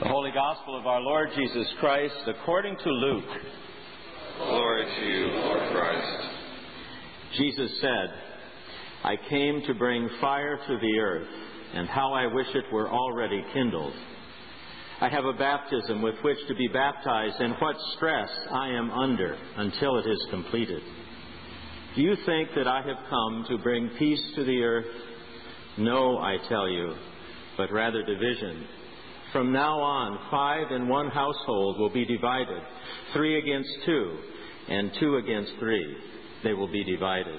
The Holy Gospel of our Lord Jesus Christ according to Luke. Glory to you, Lord Christ. Jesus said, I came to bring fire to the earth, and how I wish it were already kindled. I have a baptism with which to be baptized, and what stress I am under until it is completed. Do you think that I have come to bring peace to the earth? No, I tell you, but rather division. From now on, five in one household will be divided, three against two, and two against three. They will be divided.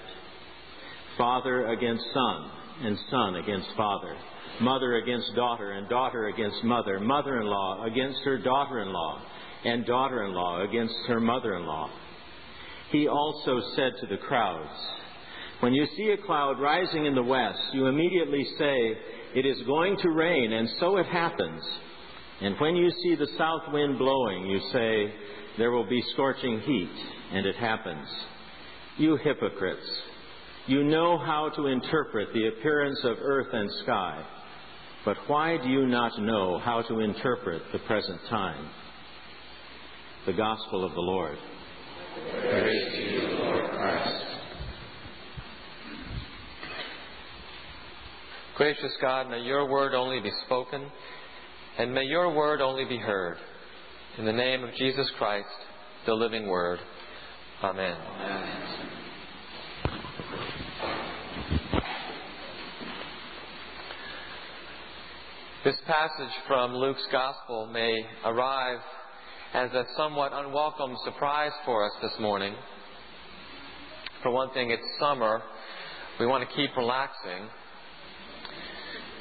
Father against son, and son against father. Mother against daughter, and daughter against mother. Mother in law against her daughter in law, and daughter in law against her mother in law. He also said to the crowds, When you see a cloud rising in the west, you immediately say, It is going to rain, and so it happens. And when you see the south wind blowing, you say, There will be scorching heat, and it happens. You hypocrites, you know how to interpret the appearance of earth and sky, but why do you not know how to interpret the present time? The Gospel of the Lord. Praise to you, Lord Christ. Gracious God, may your word only be spoken, and may your word only be heard. In the name of Jesus Christ, the living word. Amen. Amen. This passage from Luke's Gospel may arrive as a somewhat unwelcome surprise for us this morning. For one thing, it's summer. We want to keep relaxing.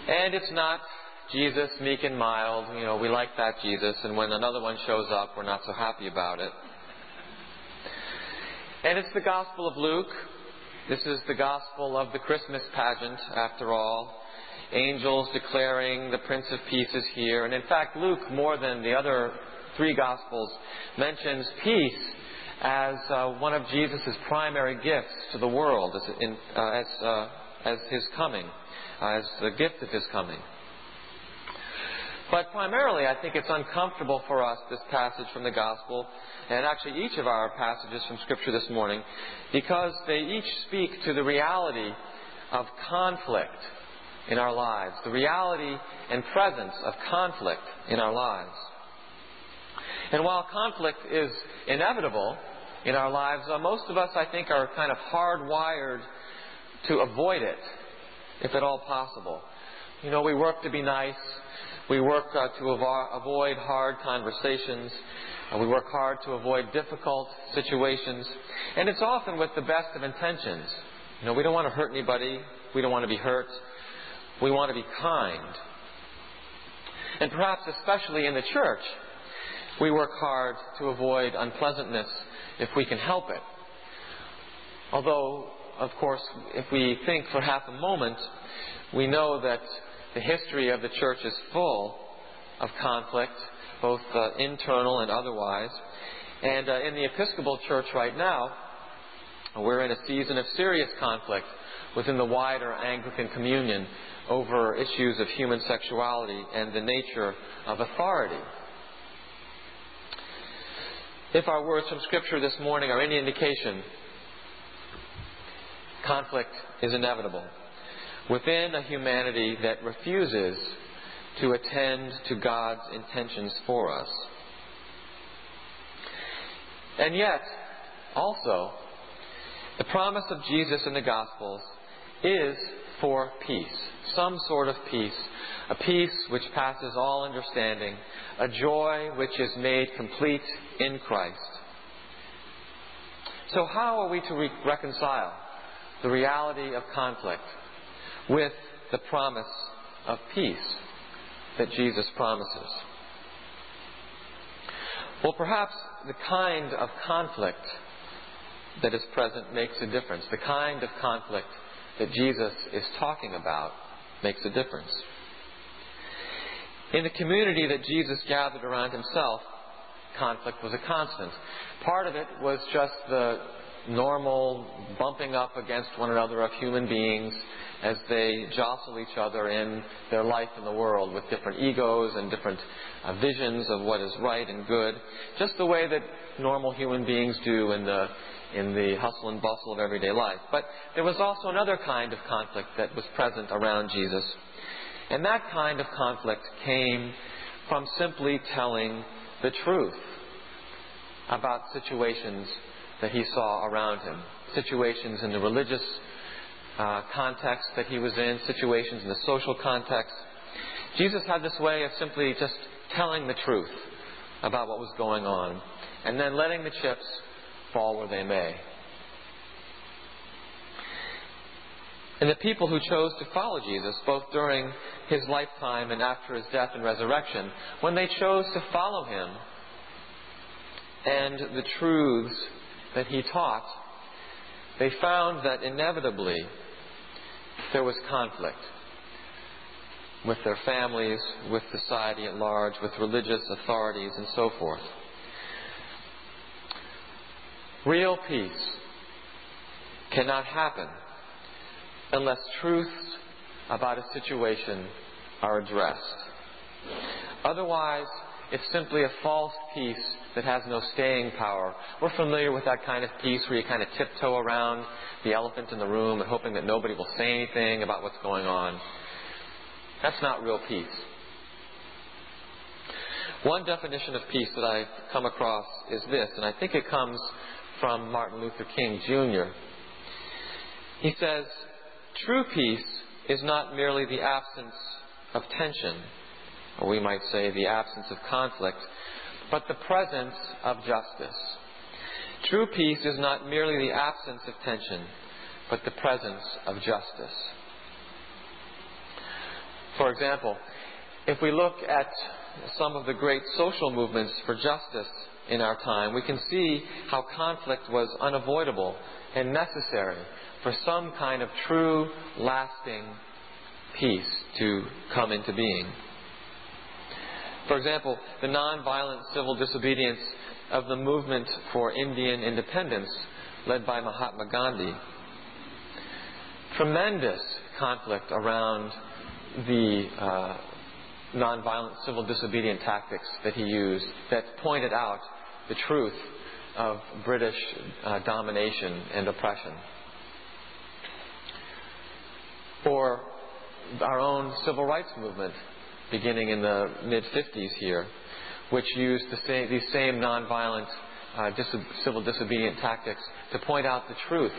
And it's not Jesus, meek and mild. You know, we like that Jesus. And when another one shows up, we're not so happy about it. And it's the Gospel of Luke. This is the Gospel of the Christmas pageant, after all. Angels declaring the Prince of Peace is here. And in fact, Luke, more than the other three Gospels, mentions peace as uh, one of Jesus' primary gifts to the world, as, in, uh, as, uh, as his coming, as the gift of his coming. But primarily, I think it's uncomfortable for us, this passage from the Gospel, and actually each of our passages from Scripture this morning, because they each speak to the reality of conflict in our lives, the reality and presence of conflict in our lives. And while conflict is inevitable in our lives, uh, most of us, I think, are kind of hardwired to avoid it, if at all possible. You know, we work to be nice. We work uh, to avo- avoid hard conversations. Uh, we work hard to avoid difficult situations. And it's often with the best of intentions. You know, we don't want to hurt anybody. We don't want to be hurt. We want to be kind. And perhaps especially in the church, we work hard to avoid unpleasantness if we can help it. Although, of course, if we think for half a moment, we know that the history of the church is full of conflict, both uh, internal and otherwise. And uh, in the Episcopal Church right now, we're in a season of serious conflict within the wider Anglican communion over issues of human sexuality and the nature of authority. If our words from Scripture this morning are any indication, conflict is inevitable within a humanity that refuses to attend to God's intentions for us. And yet, also, the promise of Jesus in the Gospels is for peace, some sort of peace, a peace which passes all understanding, a joy which is made complete in Christ. So, how are we to re- reconcile the reality of conflict with the promise of peace that Jesus promises? Well, perhaps the kind of conflict that is present makes a difference. The kind of conflict that Jesus is talking about makes a difference. In the community that Jesus gathered around himself, conflict was a constant. Part of it was just the normal bumping up against one another of human beings as they jostle each other in their life in the world with different egos and different uh, visions of what is right and good, just the way that normal human beings do in the in the hustle and bustle of everyday life. But there was also another kind of conflict that was present around Jesus. And that kind of conflict came from simply telling the truth about situations that he saw around him, situations in the religious uh, context that he was in, situations in the social context. Jesus had this way of simply just telling the truth about what was going on and then letting the chips fall where they may. And the people who chose to follow Jesus, both during his lifetime and after his death and resurrection, when they chose to follow him and the truths that he taught, they found that inevitably there was conflict with their families, with society at large, with religious authorities, and so forth. Real peace cannot happen unless truths about a situation are addressed. Otherwise, it's simply a false peace that has no staying power. We're familiar with that kind of peace where you kind of tiptoe around the elephant in the room and hoping that nobody will say anything about what's going on. That's not real peace. One definition of peace that I've come across is this, and I think it comes from Martin Luther King Jr. He says, True peace is not merely the absence of tension, or we might say the absence of conflict, but the presence of justice. True peace is not merely the absence of tension, but the presence of justice. For example, if we look at some of the great social movements for justice in our time, we can see how conflict was unavoidable and necessary for some kind of true, lasting peace to come into being. For example, the nonviolent civil disobedience of the movement for Indian independence led by Mahatma Gandhi. Tremendous conflict around the uh, nonviolent civil disobedient tactics that he used that pointed out the truth of British uh, domination and oppression. Or our own civil rights movement beginning in the mid 50s here, which used the same, these same nonviolent uh, dis- civil disobedient tactics to point out the truth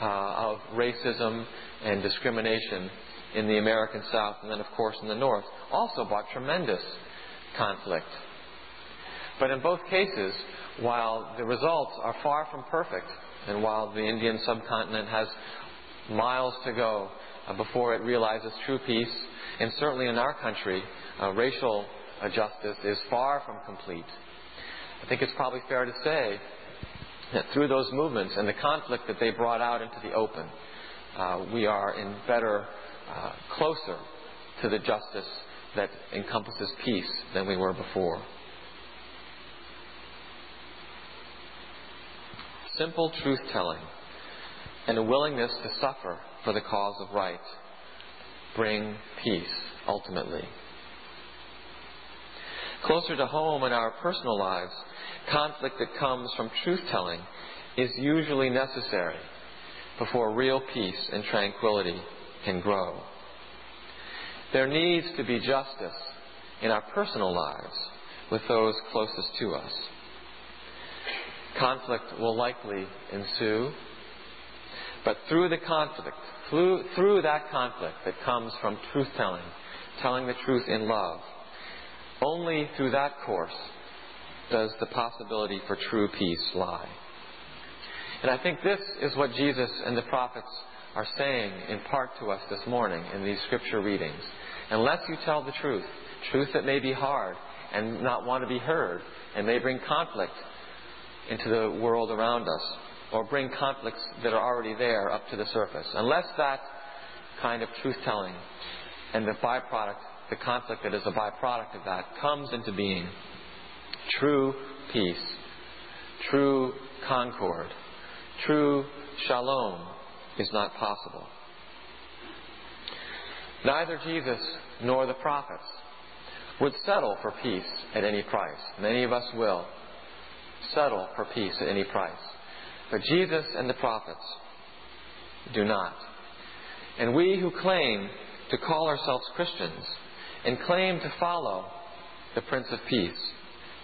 uh, of racism and discrimination in the American South and then, of course, in the North, also brought tremendous conflict. But in both cases, while the results are far from perfect, and while the Indian subcontinent has miles to go before it realizes true peace, and certainly in our country, uh, racial uh, justice is far from complete. I think it's probably fair to say that through those movements and the conflict that they brought out into the open, uh, we are in better, uh, closer to the justice that encompasses peace than we were before. Simple truth telling and a willingness to suffer for the cause of right bring peace ultimately. Closer to home in our personal lives, conflict that comes from truth telling is usually necessary before real peace and tranquility can grow. There needs to be justice in our personal lives with those closest to us. Conflict will likely ensue, but through the conflict, through, that conflict that comes from truth telling, telling the truth in love, only through that course does the possibility for true peace lie. And I think this is what Jesus and the prophets are saying in part to us this morning in these scripture readings. Unless you tell the truth, truth that may be hard and not want to be heard and may bring conflict into the world around us, or bring conflicts that are already there up to the surface. Unless that kind of truth telling and the byproduct, the conflict that is a byproduct of that, comes into being, true peace, true concord, true shalom is not possible. Neither Jesus nor the prophets would settle for peace at any price. Many of us will settle for peace at any price. But Jesus and the prophets do not. And we who claim to call ourselves Christians and claim to follow the Prince of Peace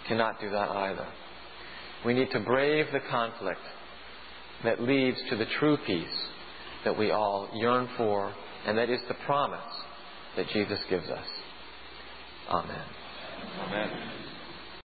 cannot do that either. We need to brave the conflict that leads to the true peace that we all yearn for, and that is the promise that Jesus gives us. Amen. Amen.